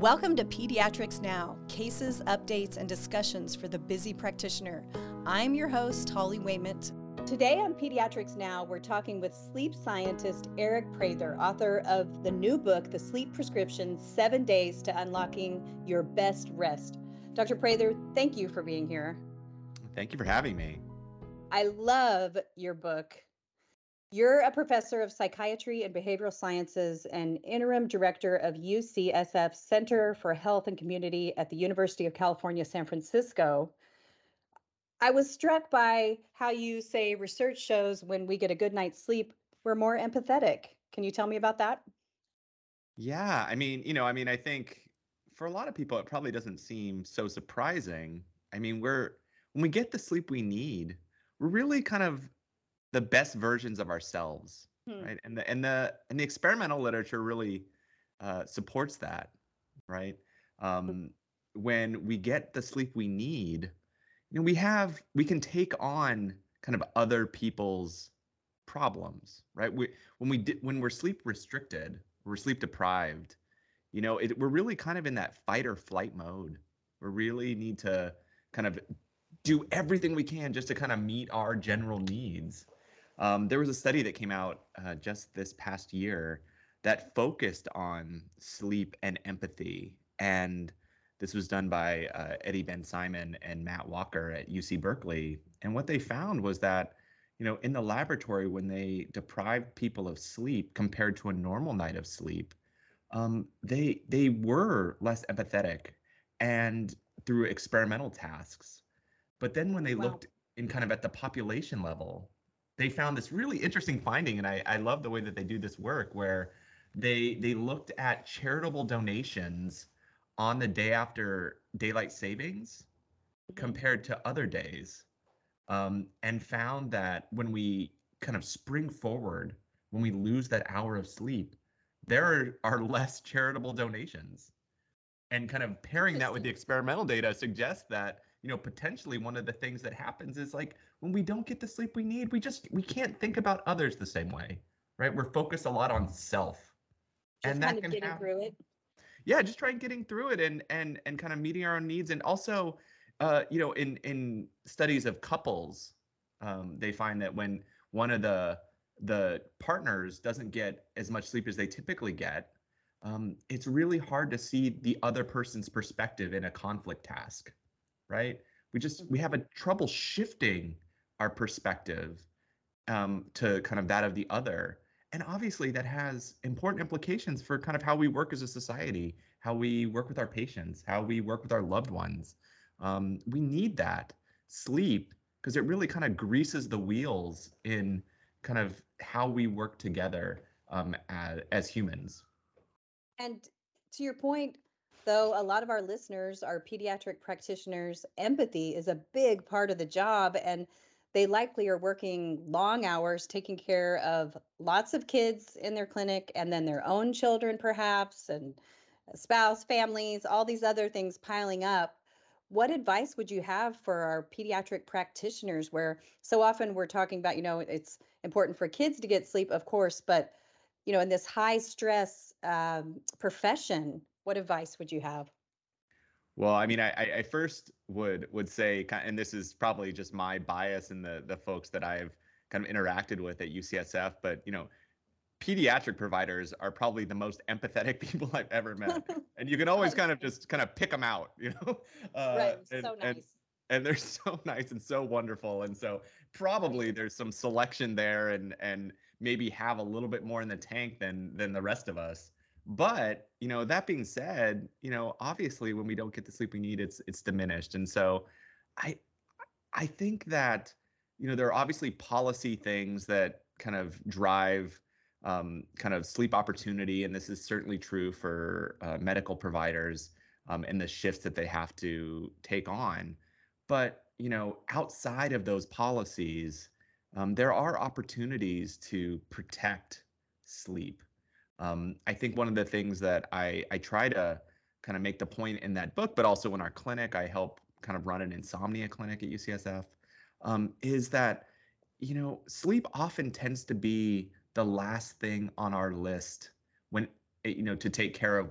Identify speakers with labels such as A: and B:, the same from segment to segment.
A: Welcome to Pediatrics Now cases, updates, and discussions for the busy practitioner. I'm your host, Holly Wayment. Today on Pediatrics Now, we're talking with sleep scientist Aric Prather, author of the new book, The Sleep Prescription Seven Days to Unlocking Your Best Rest. Dr. Prather, thank you for being here.
B: Thank you for having me.
A: I love your book. You're a professor of psychiatry and behavioral sciences and interim director of UCSF Center for Health and Community at the University of California, San Francisco. I was struck by how you say research shows when we get a good night's sleep, we're more empathetic. Can you tell me about that?
B: Yeah, I mean, you know, I mean, I think for a lot of people, it probably doesn't seem so surprising. I mean, we're when we get the sleep we need, we're really kind of the best versions of ourselves, hmm. right? And the and the and the experimental literature really uh, supports that, right? Um, when we get the sleep we need, you know, we have we can take on kind of other people's problems, right? We when we di- when we're sleep restricted, we're sleep deprived. You know, it, we're really kind of in that fight or flight mode. We really need to kind of do everything we can just to kind of meet our general needs. Um, there was a study that came out uh, just this past year that focused on sleep and empathy. And this was done by uh, Eti Ben Simon and Matt Walker at UC Berkeley. And what they found was that, you know, in the laboratory, when they deprived people of sleep compared to a normal night of sleep, um, they they were less empathetic, and through experimental tasks. But then when they wow. looked in kind of at the population level, they found this really interesting finding, and I, I love the way that they do this work where they they looked at charitable donations on the day after daylight savings compared to other days um, and found that when we kind of spring forward when we lose that hour of sleep there are, are less charitable donations. And kind of pairing that with the experimental data suggests that you know potentially one of the things that happens is like when we don't get the sleep we need we just we can't think about others the same way right? We're focused a lot on self.
A: Just and that can getting have, through it.
B: Yeah just trying getting through it and and and kind of meeting our own needs. And also uh you know in in studies of couples um they find that when one of the the partners doesn't get as much sleep as they typically get um, it's really hard to see the other person's perspective in a conflict task right? We just we have a trouble shifting our perspective um, to kind of that of the other. And obviously, that has important implications for kind of how we work as a society, how we work with our patients, how we work with our loved ones. Um, we need that sleep because it really kind of greases the wheels in kind of how we work together um, as, as humans.
A: And to your point, though a lot of our listeners are pediatric practitioners, empathy is a big part of the job. And they likely are working long hours taking care of lots of kids in their clinic and then their own children, perhaps, and spouse, families, all these other things piling up. What advice would you have for our pediatric practitioners where so often we're talking about, you know, it's important for kids to get sleep, of course, but, you know, in this high stress um, profession, what advice would you have?
B: Well, I mean, I, I first would would say, and this is probably just my bias and the the folks that I've kind of interacted with at UCSF, but you know, pediatric providers are probably the most empathetic people I've ever met, and you can always kind of just kind of pick them out, you know.
A: Uh, right. And, so nice.
B: And, and they're so nice and so wonderful, and so probably there's some selection there, and and maybe have a little bit more in the tank than than the rest of us. But you know, that being said, you know, obviously when we don't get the sleep we need, it's it's diminished. And so, I I think that you know there are obviously policy things that kind of drive um, kind of sleep opportunity, and this is certainly true for uh, medical providers um, and the shifts that they have to take on. But you know, outside of those policies, um, there are opportunities to protect sleep. Um, I think one of the things that I, I try to kind of make the point in that book, but also in our clinic, I help kind of run an insomnia clinic at UCSF, um, is that, you know, sleep often tends to be the last thing on our list when, eh, you know, to take care of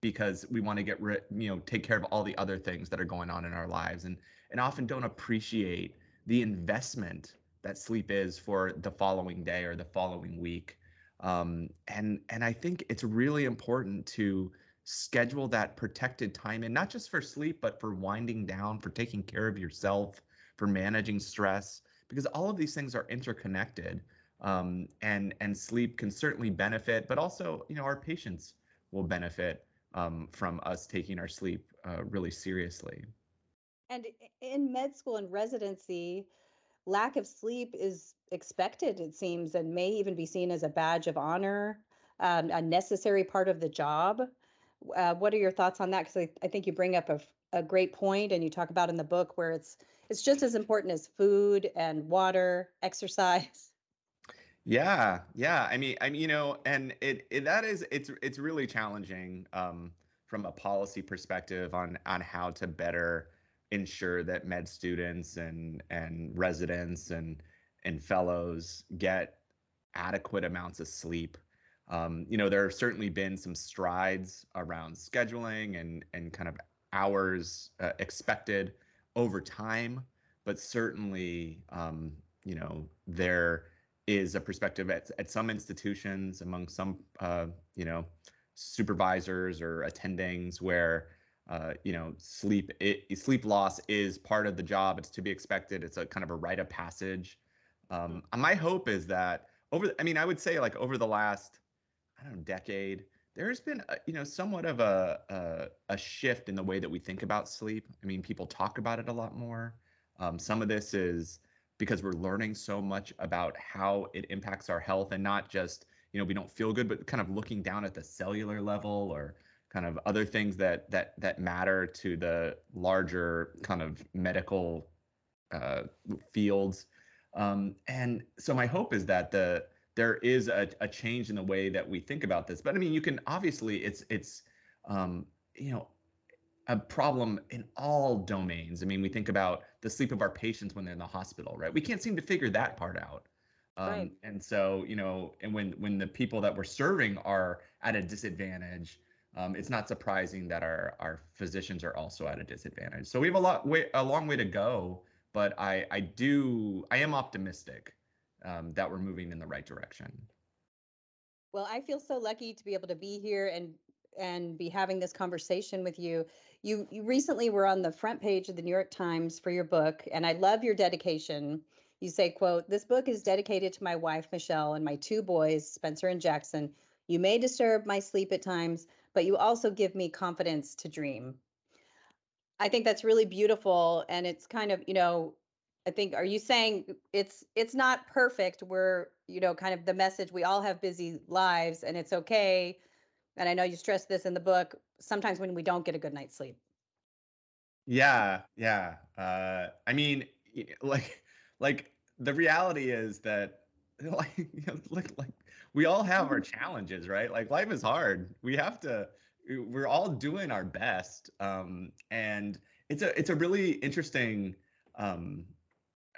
B: because we want to get rid, you know, take care of all the other things that are going on in our lives and and often don't appreciate the investment that sleep is for the following day or the following week. Um, and and I think it's really important to schedule that protected time in, not just for sleep, but for winding down, for taking care of yourself, for managing stress, because all of these things are interconnected. Um, and and sleep can certainly benefit, but also you know our patients will benefit um, from us taking our sleep uh, really seriously.
A: And in med school and residency, lack of sleep is expected, it seems, and may even be seen as a badge of honor, um, a necessary part of the job. Uh, what are your thoughts on that? Because I, I, think you bring up a, a great point, and you talk about in the book where it's it's just as important as food and water, exercise.
B: Yeah, yeah. I mean, I mean, you know, and it, it that is it's it's really challenging um, from a policy perspective on on how to better ensure that med students and and residents and and fellows get adequate amounts of sleep. Um, you know, there have certainly been some strides around scheduling and and kind of hours uh, expected over time, but certainly, um, you know, there is a perspective at, at some institutions among some uh, you know supervisors or attendings where uh, you know sleep it, sleep loss is part of the job. It's to be expected. It's a kind of a rite of passage. Um, my hope is that over i mean i would say like over the last i don't know decade there's been a, you know somewhat of a, a, a shift in the way that we think about sleep. I mean people talk about it a lot more. Um, some of this is because we're learning so much about how it impacts our health and not just you know we don't feel good but kind of looking down at the cellular level or kind of other things that that that matter to the larger kind of medical uh, fields um, and so my hope is that the there is a, a change in the way that we think about this but i mean you can obviously it's it's um, you know a problem in all domains. I mean, we think about the sleep of our patients when they're in the hospital, right? We can't seem to figure that part out. Um, right. And so, you know, and when when the people that we're serving are at a disadvantage, um, it's not surprising that our our physicians are also at a disadvantage. So we have a lot way a long way to go, but I I do I am optimistic um, that we're moving in the right direction.
A: Well, I feel so lucky to be able to be here and and be having this conversation with you. You you recently were on the front page of the New York Times for your book, and I love your dedication. You say, quote, this book is dedicated to my wife, Michelle, and my two boys, Spencer and Jackson. You may disturb my sleep at times, but you also give me confidence to dream. I think that's really beautiful. And it's kind of, you know, I think are you saying it's it's not perfect. We're, you know, kind of the message we all have busy lives and it's okay and I know you stress this in the book, sometimes when we don't get a good night's sleep.
B: Yeah, yeah. Uh, I mean, like, like the reality is that, like, you know, like, like we all have our challenges, right? Like, life is hard. We have to. We're all doing our best, um, and it's a it's a really interesting um,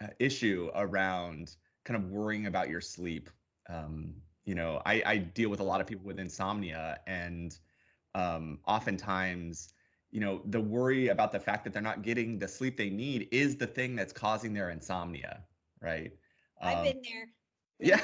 B: uh, issue around kind of worrying about your sleep. Um, you know, I, I deal with a lot of people with insomnia, and um, oftentimes, you know, the worry about the fact that they're not getting the sleep they need is the thing that's causing their insomnia, right?
A: I've um, been there.
B: Yeah.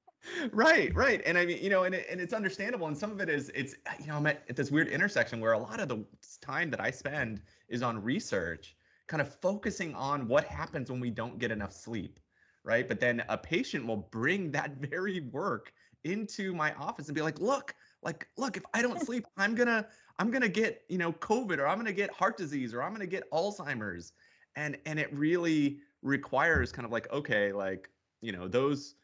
B: right, right. And I mean, you know, and, it, and it's understandable. And some of it is, it's, you know, I'm at, at this weird intersection where a lot of the time that I spend is on research, kind of focusing on what happens when we don't get enough sleep right? But then a patient will bring that very work into my office and be like, look, like, look, if I don't sleep, I'm gonna, I'm gonna get, you know, COVID or I'm gonna get heart disease or I'm gonna get Alzheimer's. And and it really requires kind of like, okay, like, you know, those,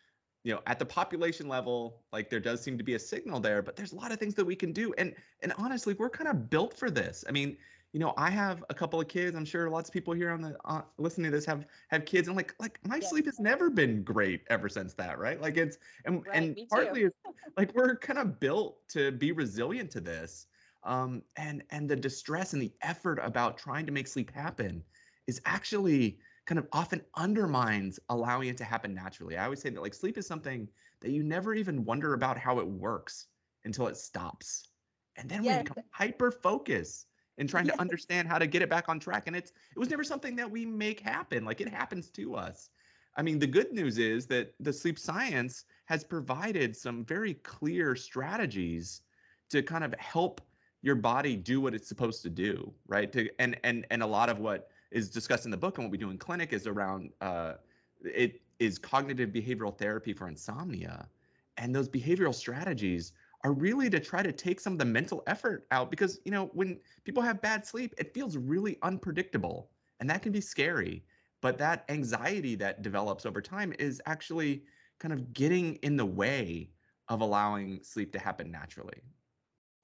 B: you know, at the population level, like there does seem to be a signal there, but there's a lot of things that we can do. And and honestly, we're kind of built for this. I mean, you know, I have a couple of kids. I'm sure lots of people here on the uh, listening to this have have kids, and like like my sleep has never been great ever since that, right? Like it's and right, and partly it's like we're kind of built to be resilient to this, um, and and the distress and the effort about trying to make sleep happen is actually kind of often undermines allowing it to happen naturally. I always say that like sleep is something that you never even wonder about how it works until it stops and then
A: Yes.
B: we become hyper focus in trying to understand how to get it back on track. And it's it was never something that we make happen. Like it happens to us. I mean, the good news is that the sleep science has provided some very clear strategies to kind of help your body do what it's supposed to do, right? To and and and a lot of what is discussed in the book and what we do in clinic is around uh, it is cognitive behavioral therapy for insomnia, and those behavioral strategies are really to try to take some of the mental effort out because you know when people have bad sleep, it feels really unpredictable, and that can be scary. But that anxiety that develops over time is actually kind of getting in the way of allowing sleep to happen naturally.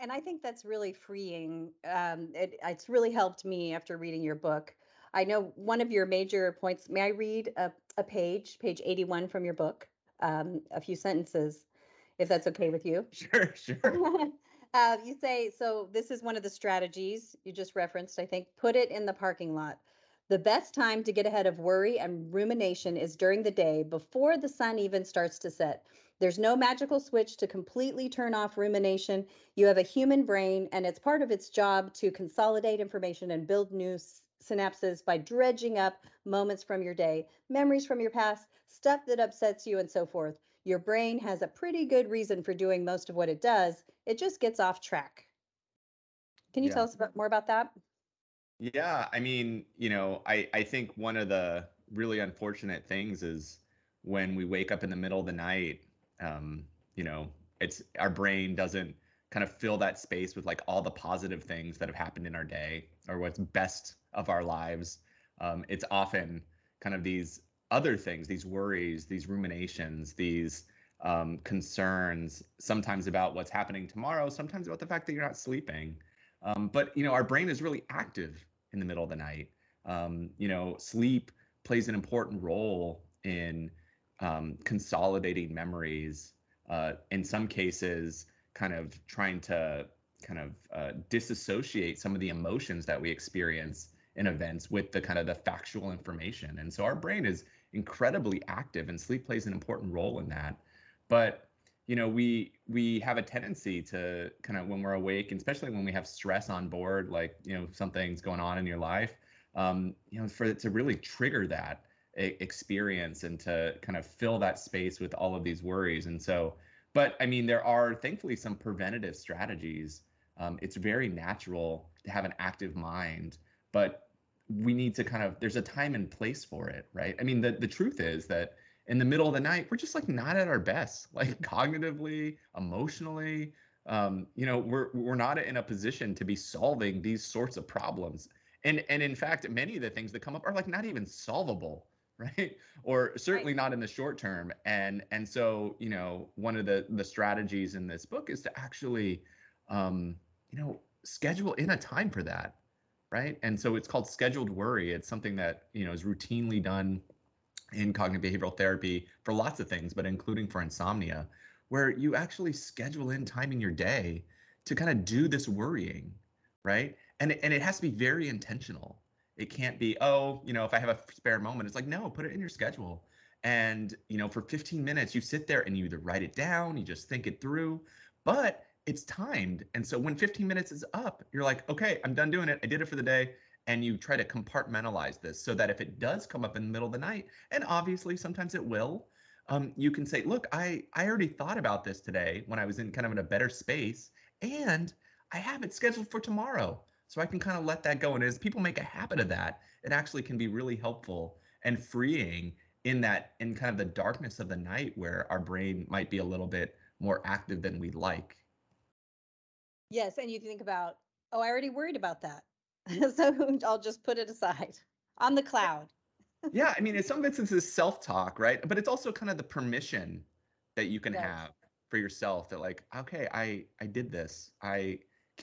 A: And I think that's really freeing. Um, it, it's really helped me after reading your book. I know one of your major points. May I read a, a page, page 81 from your book? Um, a few sentences, if that's okay with you.
B: Sure, sure.
A: uh, you say, so this is one of the strategies you just referenced, I think. Put it in the parking lot. The best time to get ahead of worry and rumination is during the day before the sun even starts to set. There's no magical switch to completely turn off rumination. You have a human brain, and it's part of its job to consolidate information and build new synapses by dredging up moments from your day, memories from your past, stuff that upsets you, and so forth. Your brain has a pretty good reason for doing most of what it does. It just gets off track. Can you
B: Yeah.
A: tell us about, more about that?
B: Yeah, I mean, you know, I I think one of the really unfortunate things is when we wake up in the middle of the night, um, you know, it's our brain doesn't kind of fill that space with like all the positive things that have happened in our day or what's best of our lives. Um, it's often kind of these other things, these worries, these ruminations, these um, concerns, sometimes about what's happening tomorrow, sometimes about the fact that you're not sleeping. Um, but you know, our brain is really active in the middle of the night. Um, you know, sleep plays an important role in um, consolidating memories. Uh, in some cases, kind of trying to kind of uh, disassociate some of the emotions that we experience in events with the kind of the factual information. And so our brain is incredibly active, and sleep plays an important role in that. But you know we we have a tendency to kind of when we're awake and especially when we have stress on board like you know something's going on in your life um, you know for it to really trigger that experience and to kind of fill that space with all of these worries and so but i mean there are thankfully some preventative strategies um, it's very natural to have an active mind but we need to kind of there's a time and place for it right i mean the, the truth is that in the middle of the night, we're just like not at our best, like cognitively, emotionally. Um, you know, we're we're not in a position to be solving these sorts of problems. And and in fact, many of the things that come up are like not even solvable, right? Or certainly
A: Right.
B: not in the short term. And and so, you know, one of the the strategies in this book is to actually um, you know, schedule in a time for that, right? And so it's called scheduled worry. It's something that, you know, is routinely done in cognitive behavioral therapy for lots of things, but including for insomnia, where you actually schedule in time in your day to kind of do this worrying, right? And and it has to be very intentional. It can't be, oh, you know, if I have a spare moment, it's like, no, put it in your schedule. And, you know, for 15 minutes, you sit there and you either write it down, you just think it through, but it's timed. And so when 15 minutes is up, you're like, okay, I'm done doing it. I did it for the day and you try to compartmentalize this so that if it does come up in the middle of the night and obviously sometimes it will um, you can say look i i already thought about this today when i was in kind of in a better space and i have it scheduled for tomorrow so i can kind of let that go and as people make a habit of that it actually can be really helpful and freeing in that in kind of the darkness of the night where our brain might be a little bit more active than we'd like
A: Yes, and you think about, oh, I already worried about that. so I'll just put it aside on the cloud.
B: yeah, I mean, in some instances, this self-talk, right? But it's also kind of the permission that you can
A: Yes.
B: have for yourself that, like, okay, I I did this. I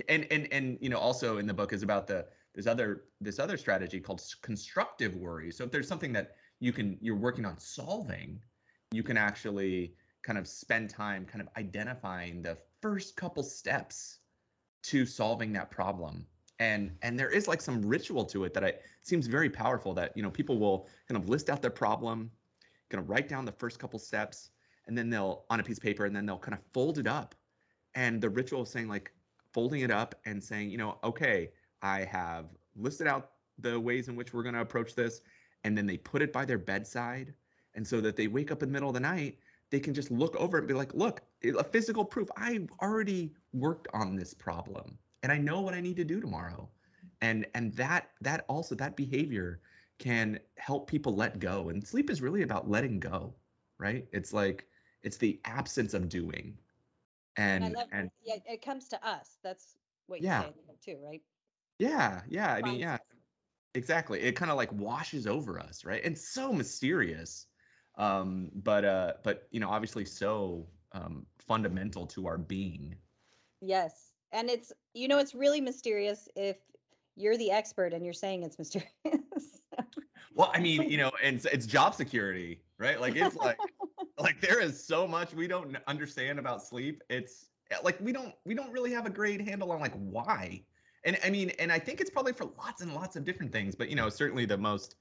B: and and and you know, also in the book is about the this other this other strategy called constructive worry. So if there's something that you can you're working on solving, you can actually kind of spend time kind of identifying the first couple steps to solving that problem and and there is like some ritual to it that I seems very powerful that you know people will kind of list out their problem kind of write down the first couple steps and then they'll on a piece of paper and then they'll kind of fold it up and the ritual of saying like folding it up and saying, you know, okay, I have listed out the ways in which we're going to approach this. And then they put it by their bedside. And so that they wake up in the middle of the night, they can just look over it and be like, look, a physical proof. I've already worked on this problem and I know what I need to do tomorrow. And and that that also that behavior can help people let go. And sleep is really about letting go, right? It's like it's the absence of doing. And
A: and, love,
B: and
A: yeah, it comes to us. That's what you
B: yeah.
A: say too, right?
B: Yeah, yeah. I mean, yeah. Exactly. It kind of like washes over us, right? And so mysterious. Um, but uh, but you know, obviously so um fundamental to our being.
A: Yes. And it's you know it's really mysterious if you're the expert and you're saying it's mysterious.
B: well, I mean, you know, and it's, it's job security, right? Like it's like like there is so much we don't understand about sleep. It's eh, like we don't we don't really have a great handle on like why and I mean, and I think it's probably for lots and lots of different things, but you know, certainly the most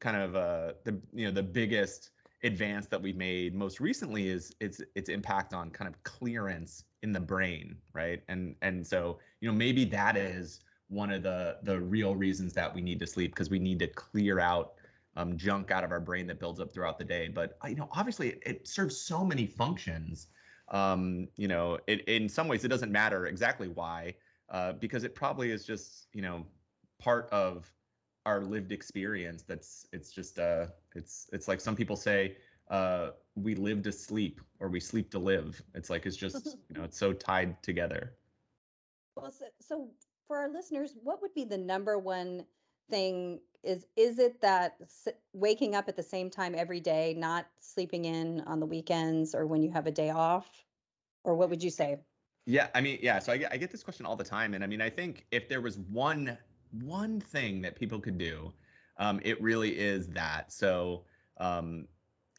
B: kind of uh, the you know the biggest advance that we've made most recently is its its impact on kind of clearance in the brain, right? And and so you know maybe that is one of the the real reasons that we need to sleep because we need to clear out um, junk out of our brain that builds up throughout the day. But uh, you know, obviously, it, it serves so many functions. Um, you know, it, in some ways, it doesn't matter exactly why uh, because it probably is just you know part of our lived experience that's it's just uh it's it's like some people say uh we live to sleep or we sleep to live it's like it's just you know it's so tied together
A: well so, so for our listeners what would be the number one thing is is it that waking up at the same time every day not sleeping in on the weekends or when you have a day off or what would you say
B: yeah, I mean, yeah. So I get, I get this question all the time, and I mean, I think if there was one one thing that people could do, um, it really is that. So, um,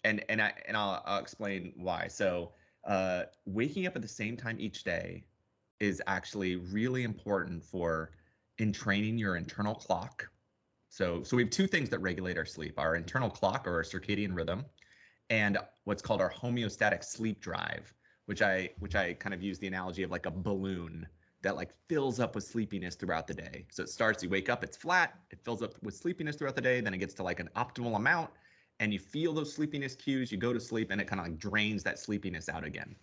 B: and and I and I'll, I'll explain why. So, uh, waking up at the same time each day is actually really important for entraining your internal clock. So, so we have two things that regulate our sleep: our internal clock or our circadian rhythm, and what's called our homeostatic sleep drive which I which I kind of use the analogy of like a balloon that like fills up with sleepiness throughout the day. So it starts, you wake up, it's flat, it fills up with sleepiness throughout the day, then it gets to like an optimal amount, and you feel those sleepiness cues, you go to sleep, and it kind of like drains that sleepiness out again.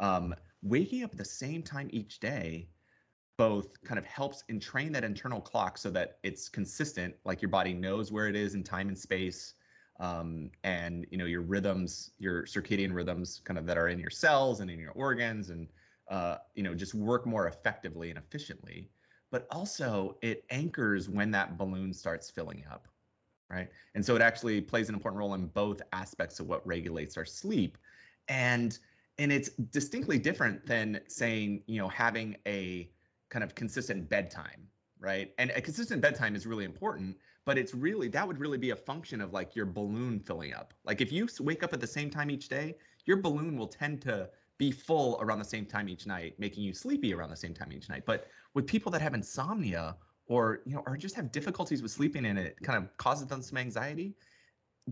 B: Um, waking up at the same time each day both kind of helps entrain that internal clock so that it's consistent, like your body knows where it is in time and space um, and you know your rhythms, your circadian rhythms, kind of that are in your cells and in your organs, and uh, you know just work more effectively and efficiently. But also it anchors when that balloon starts filling up, right? And so it actually plays an important role in both aspects of what regulates our sleep, and and it's distinctly different than saying you know having a kind of consistent bedtime right? And a consistent bedtime is really important, but it's really that would really be a function of like your balloon filling up. Like if you wake up at the same time each day, your balloon will tend to be full around the same time each night, making you sleepy around the same time each night. But with people that have insomnia or you know or just have difficulties with sleeping and it kind of causes them some anxiety,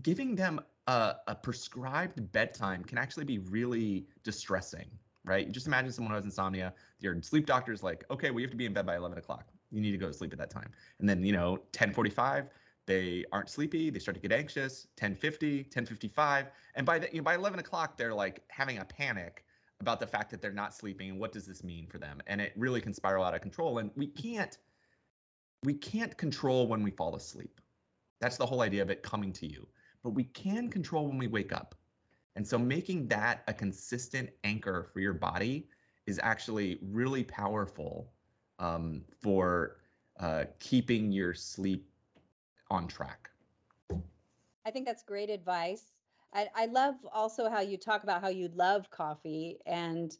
B: giving them a, a prescribed bedtime can actually be really distressing right? Just imagine someone who has insomnia. Your sleep doctor is like, okay, well, you have to be in bed by 11 o'clock you need to go to sleep at that time. And then, you know, 1045, they aren't sleepy. They start to get anxious. 1050, 1055. And by the, you know, by 11 o'clock, they're like having a panic about the fact that they're not sleeping and what does this mean for them? And it really can spiral out of control. And we can't, we can't control when we fall asleep. That's the whole idea of it coming to you. But we can control when we wake up. And so making that a consistent anchor for your body is actually really powerful um, for uh, keeping your sleep on track.
A: I think that's great advice. I, I love also how you talk about how you love coffee and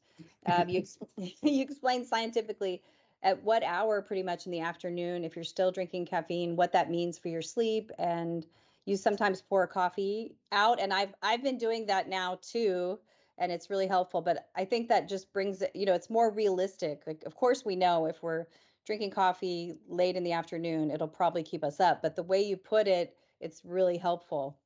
A: um, you, you explain scientifically at what hour pretty much in the afternoon if you're still drinking caffeine what that means for your sleep and you sometimes pour coffee out and i've i've been doing that now too and it's really helpful but i think that just brings it you know it's more realistic like of course we know if we're drinking coffee late in the afternoon it'll probably keep us up but the way you put it it's really helpful.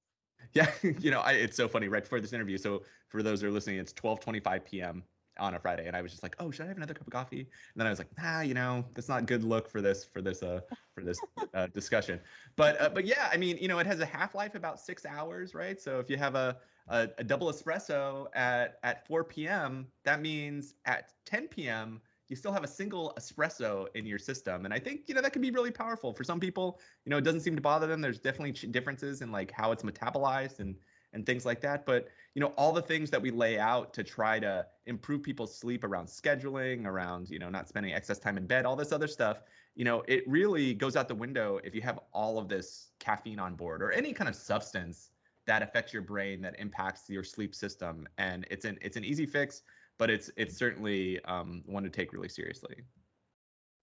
B: Yeah you know I, it's so funny right before this interview so for those who are listening it's 12:25 p.m on a Friday, and I was just like, oh, should I have another cup of coffee? And then I was like, ah, you know, that's not good look for this for this uh for this uh, discussion. But uh, but yeah, I mean, you know, it has a half life about six hours, right? So if you have a, a a double espresso at at 4 p.m., that means at 10 p.m. you still have a single espresso in your system, and I think you know that can be really powerful for some people. You know, it doesn't seem to bother them. There's definitely differences in like how it's metabolized and and things like that. But you know, all the things that we lay out to try to improve people's sleep around scheduling, around you know not spending excess time in bed, all this other stuff. You know, it really goes out the window if you have all of this caffeine on board or any kind of substance that affects your brain that impacts your sleep system. And it's an it's an easy fix, but it's it's certainly um, one to take really seriously.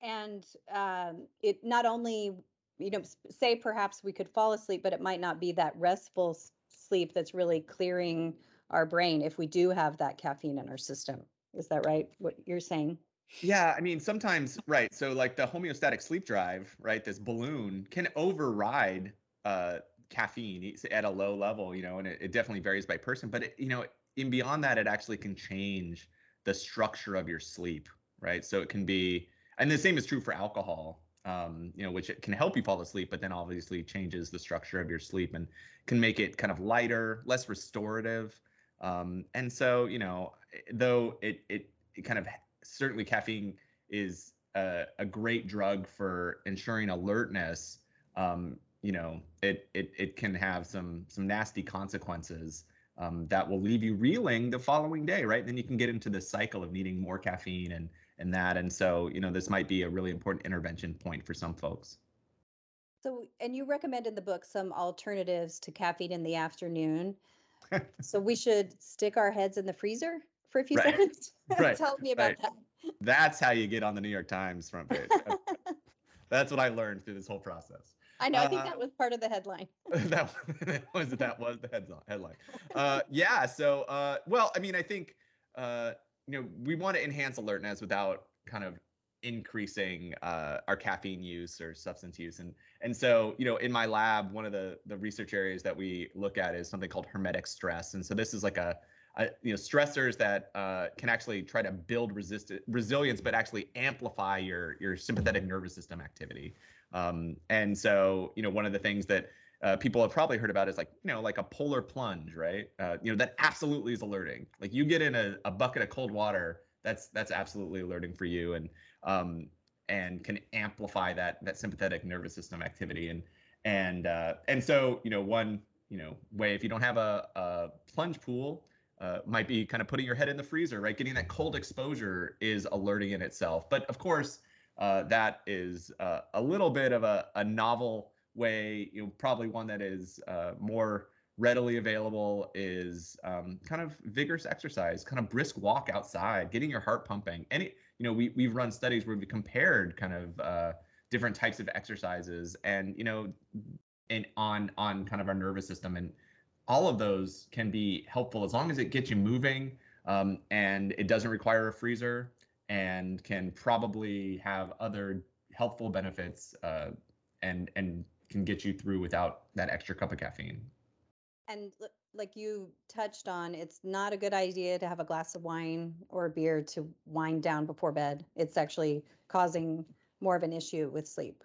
A: And um, it not only you know say perhaps we could fall asleep, but it might not be that restful sleep that's really clearing our brain if we do have that caffeine in our system. Is that right? What you're saying?
B: Yeah, I mean, sometimes, right. So, like the homeostatic sleep drive, right, this balloon can override uh, caffeine at a low level, you know, and it, it definitely varies by person. But, it, you know, in beyond that, it actually can change the structure of your sleep, right? So, it can be, and the same is true for alcohol um, you know, which can help you fall asleep, but then obviously changes the structure of your sleep and can make it kind of lighter, less restorative. Um, and so, you know, though it, it, it kind of certainly caffeine is a, a great drug for ensuring alertness. Um, you know, it, it, it can have some, some nasty consequences um, that will leave you reeling the following day, right? Then you can get into the cycle of needing more caffeine and and that. And so, you know, this might be a really important intervention point for some folks.
A: So, and you recommend in the book some alternatives to caffeine in the afternoon. so we should stick our heads in the freezer for a few right. seconds.
B: right.
A: Tell me about right. that.
B: That's how you get on the New York Times front page. That's what I learned through this whole process.
A: I know. I think uh, that was part of the headline.
B: that was that was the headline. Uh, yeah. So, uh, well, I mean, I think uh, you know, we want to enhance alertness without kind of increasing uh, our caffeine use or substance use. And and so you know in my lab one of the the research areas that we look at is something called hormetic stress. And so this is like a, a you know stressors that uh, can actually try to build resist resilience but actually amplify your your sympathetic nervous system activity. Um, and so you know one of the things that uh, people have probably heard about is like you know like a polar plunge right? Uh, you know that absolutely is alerting. Like you get in a, a bucket of cold water that's that's absolutely alerting for you and um, and can amplify that that sympathetic nervous system activity. And and uh, and so you know one you know way if you don't have a, a plunge pool uh, might be kind of putting your head in the freezer right? Getting that cold exposure is alerting in itself. But of course uh, that is uh, a little bit of a, a novel way, you know, probably one that is uh, more readily available is um, kind of vigorous exercise, kind of brisk walk outside, getting your heart pumping. Any, you know, we we've run studies where we compared kind of uh, different types of exercises, and you know, and on on kind of our nervous system, and all of those can be helpful as long as it gets you moving, um, and it doesn't require a freezer, and can probably have other helpful benefits, uh, and and can get you through without that extra cup of caffeine.
A: And like you touched on, it's not a good idea to have a glass of wine or a beer to wind down before bed. It's actually causing more of an issue with sleep.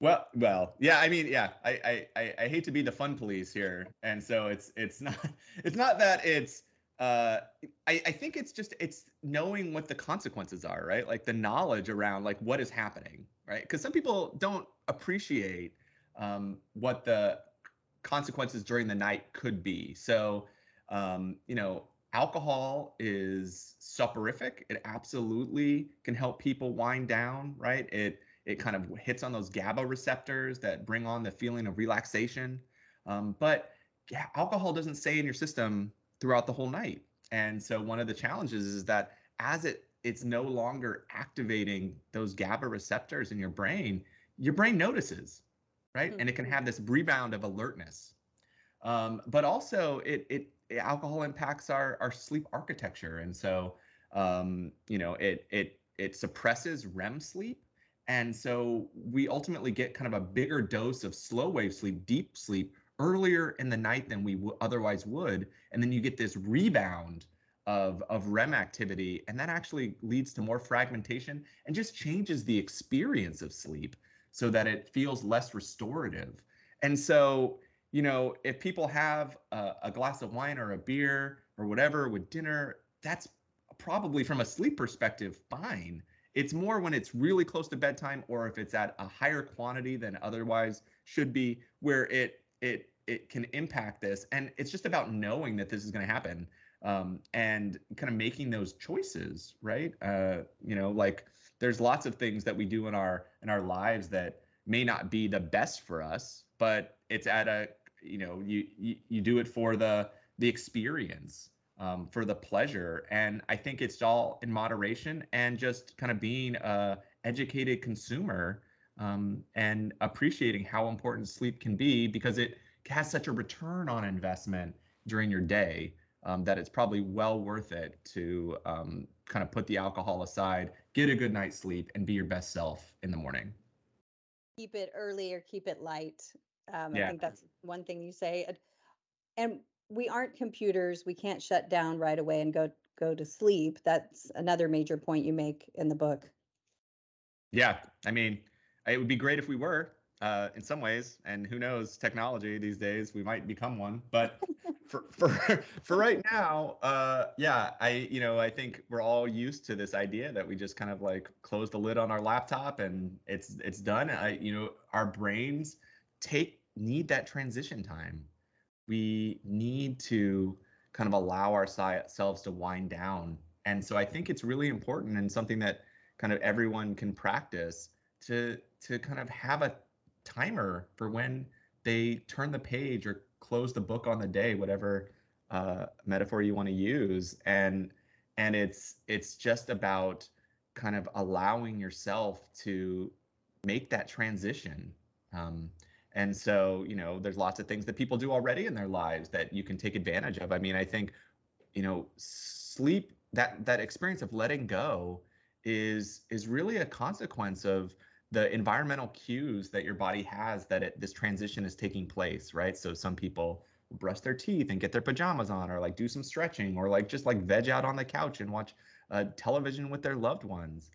B: Well, well, yeah. I mean, yeah. I, I, I hate to be the fun police here, and so it's, it's not, it's not that it's. Uh, I, I think it's just it's knowing what the consequences are, right? Like the knowledge around like what is happening, right? Because some people don't appreciate um, what the consequences during the night could be. So, um, you know, alcohol is soporific. It absolutely can help people wind down, right? It it kind of hits on those GABA receptors that bring on the feeling of relaxation. Um, but alcohol doesn't stay in your system throughout the whole night. And so one of the challenges is that as it it's no longer activating those GABA receptors in your brain, your brain notices right? Mm-hmm. And it can have this rebound of alertness. Um, but also, it, it alcohol impacts our our sleep architecture, and so um, you know it it it suppresses REM sleep, and so we ultimately get kind of a bigger dose of slow wave sleep, deep sleep earlier in the night than we w- otherwise would, and then you get this rebound of of REM activity, and that actually leads to more fragmentation and just changes the experience of sleep so that it feels less restorative. And so, you know, if people have a, a glass of wine or a beer or whatever with dinner, that's probably from a sleep perspective fine. It's more when it's really close to bedtime or if it's at a higher quantity than otherwise should be, where it it it can impact this. And it's just about knowing that this is going to happen um, and kind of making those choices, right? Uh, you know, like there's lots of things that we do in our in our lives that may not be the best for us, but it's at a you know you you, you do it for the the experience um, for the pleasure. And I think it's all in moderation and just kind of being a educated consumer um, and appreciating how important sleep can be because it has such a return on investment during your day um, that it's probably well worth it to um, kind of put the alcohol aside, get a good night's sleep, and be your best self in the morning.
A: Keep it early or keep it light. Um,
B: Yeah.
A: I think that's one thing you say. And- And we aren't computers. We can't shut down right away and go go to sleep. That's another major point you make in the book.
B: Yeah, I mean, it would be great if we were uh, in some ways, and who knows, technology these days we might become one. But for for for right now, uh, yeah, I you know I think we're all used to this idea that we just kind of like close the lid on our laptop and it's it's done. I you know our brains take need that transition time. We need to kind of allow ourselves to wind down, and so I think it's really important and something that kind of everyone can practice to to kind of have a timer for when they turn the page or close the book on the day whatever uh, metaphor you want to use. And and it's it's just about kind of allowing yourself to make that transition. Um, and so you know there's lots of things that people do already in their lives that you can take advantage of. I mean i think you know sleep that that experience of letting go is is really a consequence of the environmental cues that your body has that it, this transition is taking place, right? So some people brush their teeth and get their pajamas on, or like do some stretching, or like just like veg out on the couch and watch uh, television with their loved ones.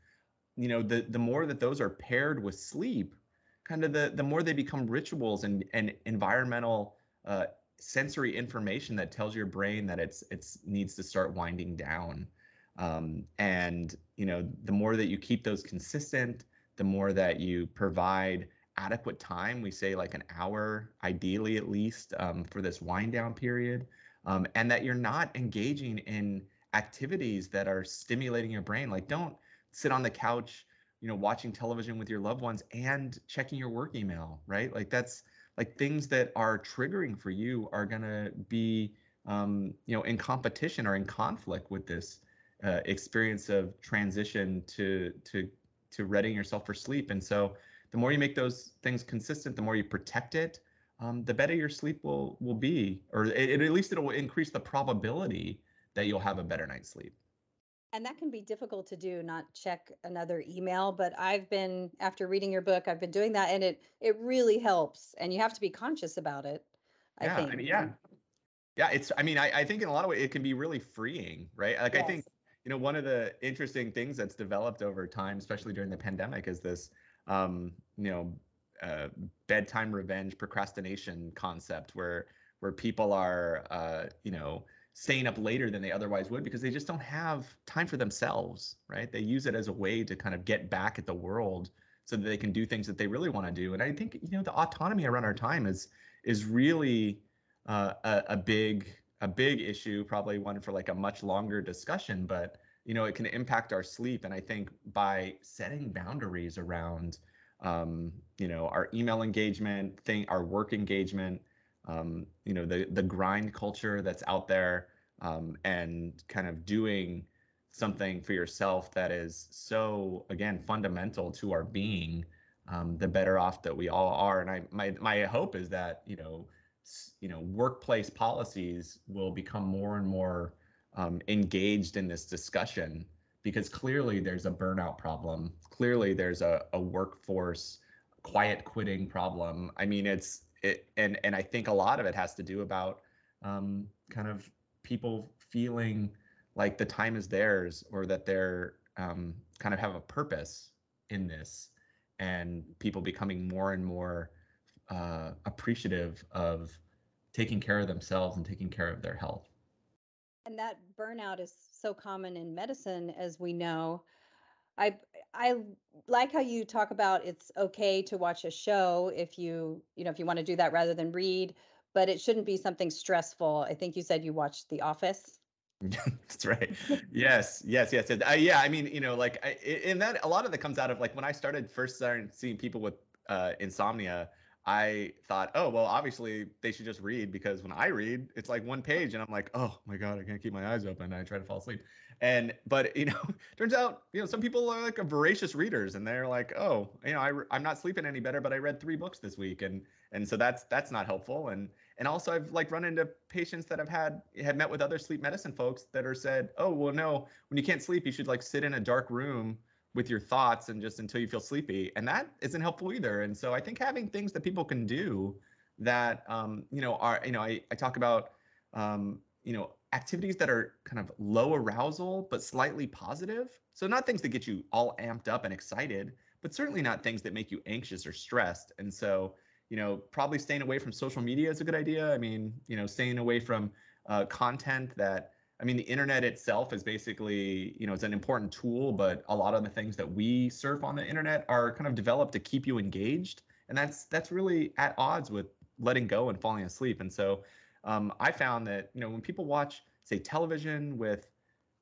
B: You know, the the more that those are paired with sleep, kind of the the more they become rituals and and environmental uh, sensory information that tells your brain that it's it's needs to start winding down. Um, and you know, the more that you keep those consistent, the more that you provide adequate time. We say like an hour, ideally at least, um, for this wind down period, um, and that you're not engaging in activities that are stimulating your brain. Like, don't sit on the couch, you know, watching television with your loved ones and checking your work email, right? Like that's like things that are triggering for you are gonna be, um, you know, in competition or in conflict with this uh, experience of transition to to to readying yourself for sleep. And so, the more you make those things consistent, the more you protect it, um, the better your sleep will will be, or it, at least it will increase the probability that you'll have a better night's sleep.
A: And that can be difficult to do, not check another email. But I've been after reading your book, I've been doing that, and it it really helps. And you have to be conscious about it. I
B: yeah,
A: think.
B: I mean, yeah, yeah. It's. I mean, I, I think in a lot of ways it can be really freeing, right? Like I think
A: Yes.
B: You know one of the interesting things that's developed over time, especially during the pandemic, is this um, you know uh, bedtime revenge procrastination concept where where people are uh, you know staying up later than they otherwise would because they just don't have time for themselves, right? They use it as a way to kind of get back at the world so that they can do things that they really want to do. And I think you know the autonomy around our time is is really uh, a, a big a big issue, probably one for like a much longer discussion, but you know it can impact our sleep. And I think by setting boundaries around um, you know our email engagement thing, our work engagement, um, you know the the grind culture that's out there, um, and kind of doing something for yourself that is so again fundamental to our being um, the better off that we all are and i my my hope is that you know you know workplace policies will become more and more um, engaged in this discussion because clearly there's a burnout problem. Clearly there's a, a workforce quiet quitting problem. I mean it's it and and i think a lot of it has to do about um, kind of people feeling like the time is theirs or that they're um, kind of have a purpose in this and people becoming more and more uh, appreciative of taking care of themselves and taking care of their health.
A: And that burnout is so common in medicine, as we know. I I like how you talk about it's okay to watch a show if you you know if you want to do that rather than read, but it shouldn't be something stressful. I think you said you watched The Office.
B: That's right. yes, yes, yes. Uh, yeah, I mean, you know, like, I, in that a lot of that comes out of like when I started first starting seeing people with uh, insomnia. I thought, oh well, obviously they should just read because when I read, it's like one page, and I'm like, oh my god, I can't keep my eyes open. I try to fall asleep, and but you know, turns out you know some people are like a voracious readers, and they're like, oh, you know, I I'm not sleeping any better, but I read three books this week, and and so that's that's not helpful, and and also I've like run into patients that have had had met with other sleep medicine folks that are said, oh well, no, when you can't sleep, you should like sit in a dark room with your thoughts and just until you feel sleepy and that isn't helpful either. And so i think having things that people can do that um, you know are you know i, I talk about um, you know activities that are kind of low arousal but slightly positive. So not things that get you all amped up and excited but certainly not things that make you anxious or stressed. And so you know probably staying away from social media is a good idea. I mean you know staying away from uh, content that I mean, the internet itself is basically, you know, it's an important tool, but a lot of the things that we surf on the internet are kind of developed to keep you engaged, and that's that's really at odds with letting go and falling asleep. And so, um, I found that you know when people watch, say, television with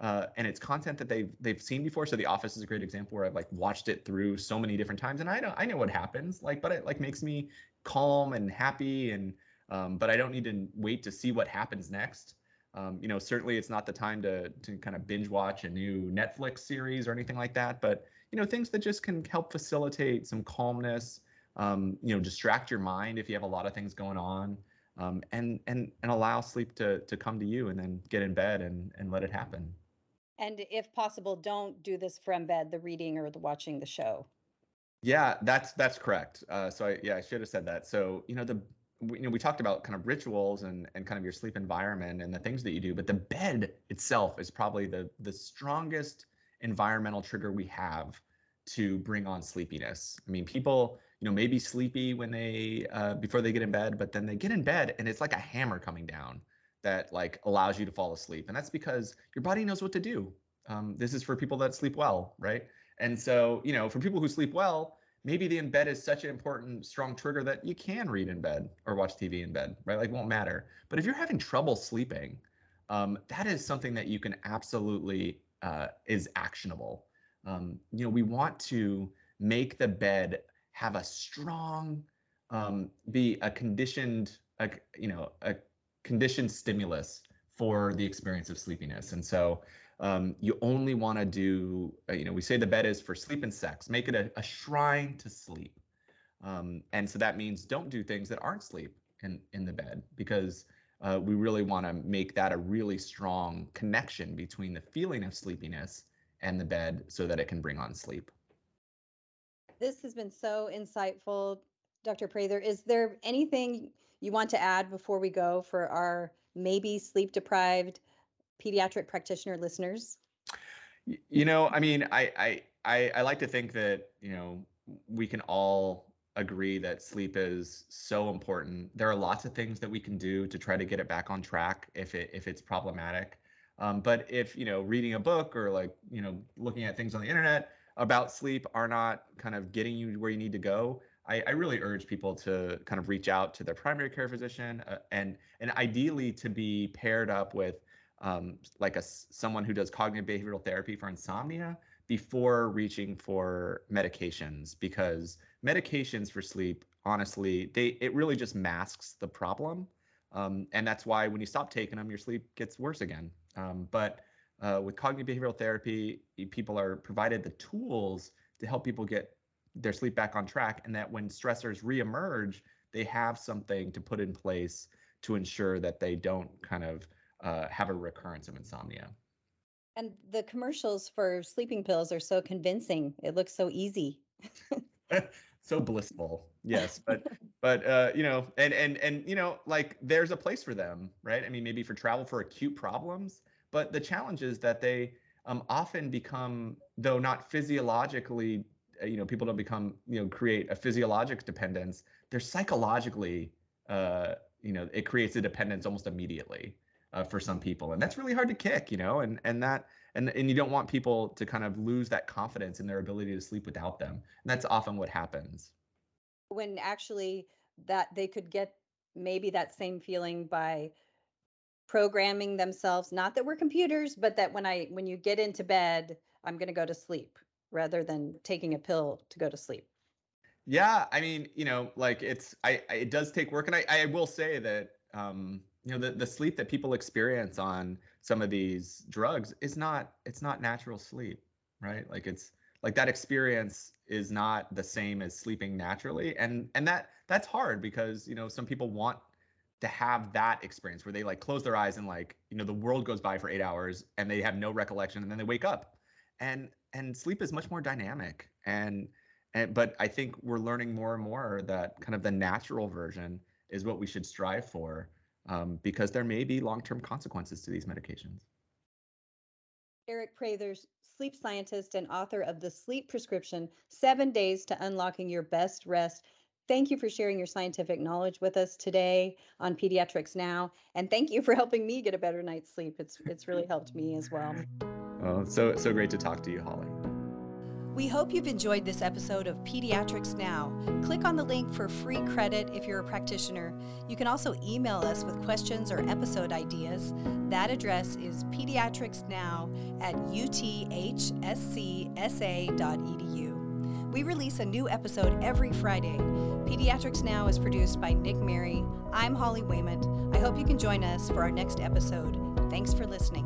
B: uh, and it's content that they've they've seen before. So The Office is a great example where I've like watched it through so many different times, and I know I know what happens. Like, but it like makes me calm and happy, and um, but I don't need to wait to see what happens next. Um, you know, certainly it's not the time to to kind of binge watch a new Netflix series or anything like that, but you know, things that just can help facilitate some calmness. Um, you know, distract your mind if you have a lot of things going on, um, and and and allow sleep to to come to you, and then get in bed and and let it happen.
A: And if possible, don't do this from bed, the reading or the watching the show.
B: Yeah, that's that's correct. Uh, so I, yeah, I should have said that. So you know, the you know, we talked about kind of rituals and, and kind of your sleep environment and the things that you do, but the bed itself is probably the the strongest environmental trigger we have to bring on sleepiness. I mean, people, you know, maybe sleepy when they uh, before they get in bed, but then they get in bed and it's like a hammer coming down that like allows you to fall asleep, and that's because your body knows what to do. Um, this is for people that sleep well, right? And so, you know, for people who sleep well, maybe the embed is such an important strong trigger that you can read in bed or watch TV in bed, right? Like won't matter. But if you're having trouble sleeping, um, that is something that you can absolutely uh, is actionable. Um, you know, we want to make the bed have a strong, um, be a conditioned, a, you know, a conditioned stimulus for the experience of sleepiness. And so um, you only want to do, uh, you know, we say the bed is for sleep and sex. Make it a, a shrine to sleep. Um, and so that means don't do things that aren't sleep in, in the bed because uh, we really want to make that a really strong connection between the feeling of sleepiness and the bed so that it can bring on sleep.
A: This has been so insightful, Dr. Prather. Is there anything you want to add before we go for our maybe sleep deprived pediatric practitioner listeners?
B: You know, I mean, I, I I I like to think that you know we can all agree that sleep is so important. There are lots of things that we can do to try to get it back on track if it if it's problematic. Um, but if you know reading a book or like you know looking at things on the internet about sleep are not kind of getting you where you need to go, I, I really urge people to kind of reach out to their primary care physician uh, and and ideally to be paired up with um, like a someone who does cognitive behavioral therapy for insomnia before reaching for medications because medications for sleep honestly they it really just masks the problem um, and that's why when you stop taking them your sleep gets worse again. Um, but uh, with cognitive behavioral therapy people are provided the tools to help people get their sleep back on track and that when stressors reemerge they have something to put in place to ensure that they don't kind of uh, have a recurrence of insomnia.
A: And the commercials for sleeping pills are so convincing. It looks so easy.
B: so blissful. Yes, but but uh, you know, and and and you know, like there's a place for them, right? I mean, maybe for travel for acute problems, But the challenge is that they um, often become, though not physiologically, uh, you know, people don't become, you know, create a physiologic dependence. They're psychologically, uh, you know, it creates a dependence almost immediately uh, for some people, and that's really hard to kick, you know, and and that and and you don't want people to kind of lose that confidence in their ability to sleep without them, and that's often what happens.
A: When actually that they could get maybe that same feeling by programming themselves not that we're computers but that when i when you get into bed i'm going to go to sleep rather than taking a pill to go to sleep
B: yeah i mean you know like it's i, I it does take work and i i will say that um you know the, the sleep that people experience on some of these drugs is not it's not natural sleep right? Like it's like that experience is not the same as sleeping naturally. And and that that's hard because you know some people want to have that experience where they like close their eyes and like you know the world goes by for eight hours and they have no recollection and then they wake up. And and sleep is much more dynamic. And and but i think we're learning more and more that kind of the natural version is what we should strive for um, because there may be long-term consequences to these medications
A: Aric Prather's sleep scientist and author of the sleep prescription seven days to unlocking your best rest Thank you for sharing your scientific knowledge with us today on Pediatrics Now, and thank you for helping me get a better night's sleep. It's it's really helped me as well.
B: Oh, so so great to talk to you, Holly.
C: We hope you've enjoyed this episode of Pediatrics Now. Click on the link for free credit if you're a practitioner. You can also email us with questions or episode ideas. That address is pediatricsnow at uthscsa.edu. We release a new episode every Friday. Pediatrics Now is produced by Nick Mary. I'm Holly Wayment. I hope you can join us for our next episode. Thanks for listening.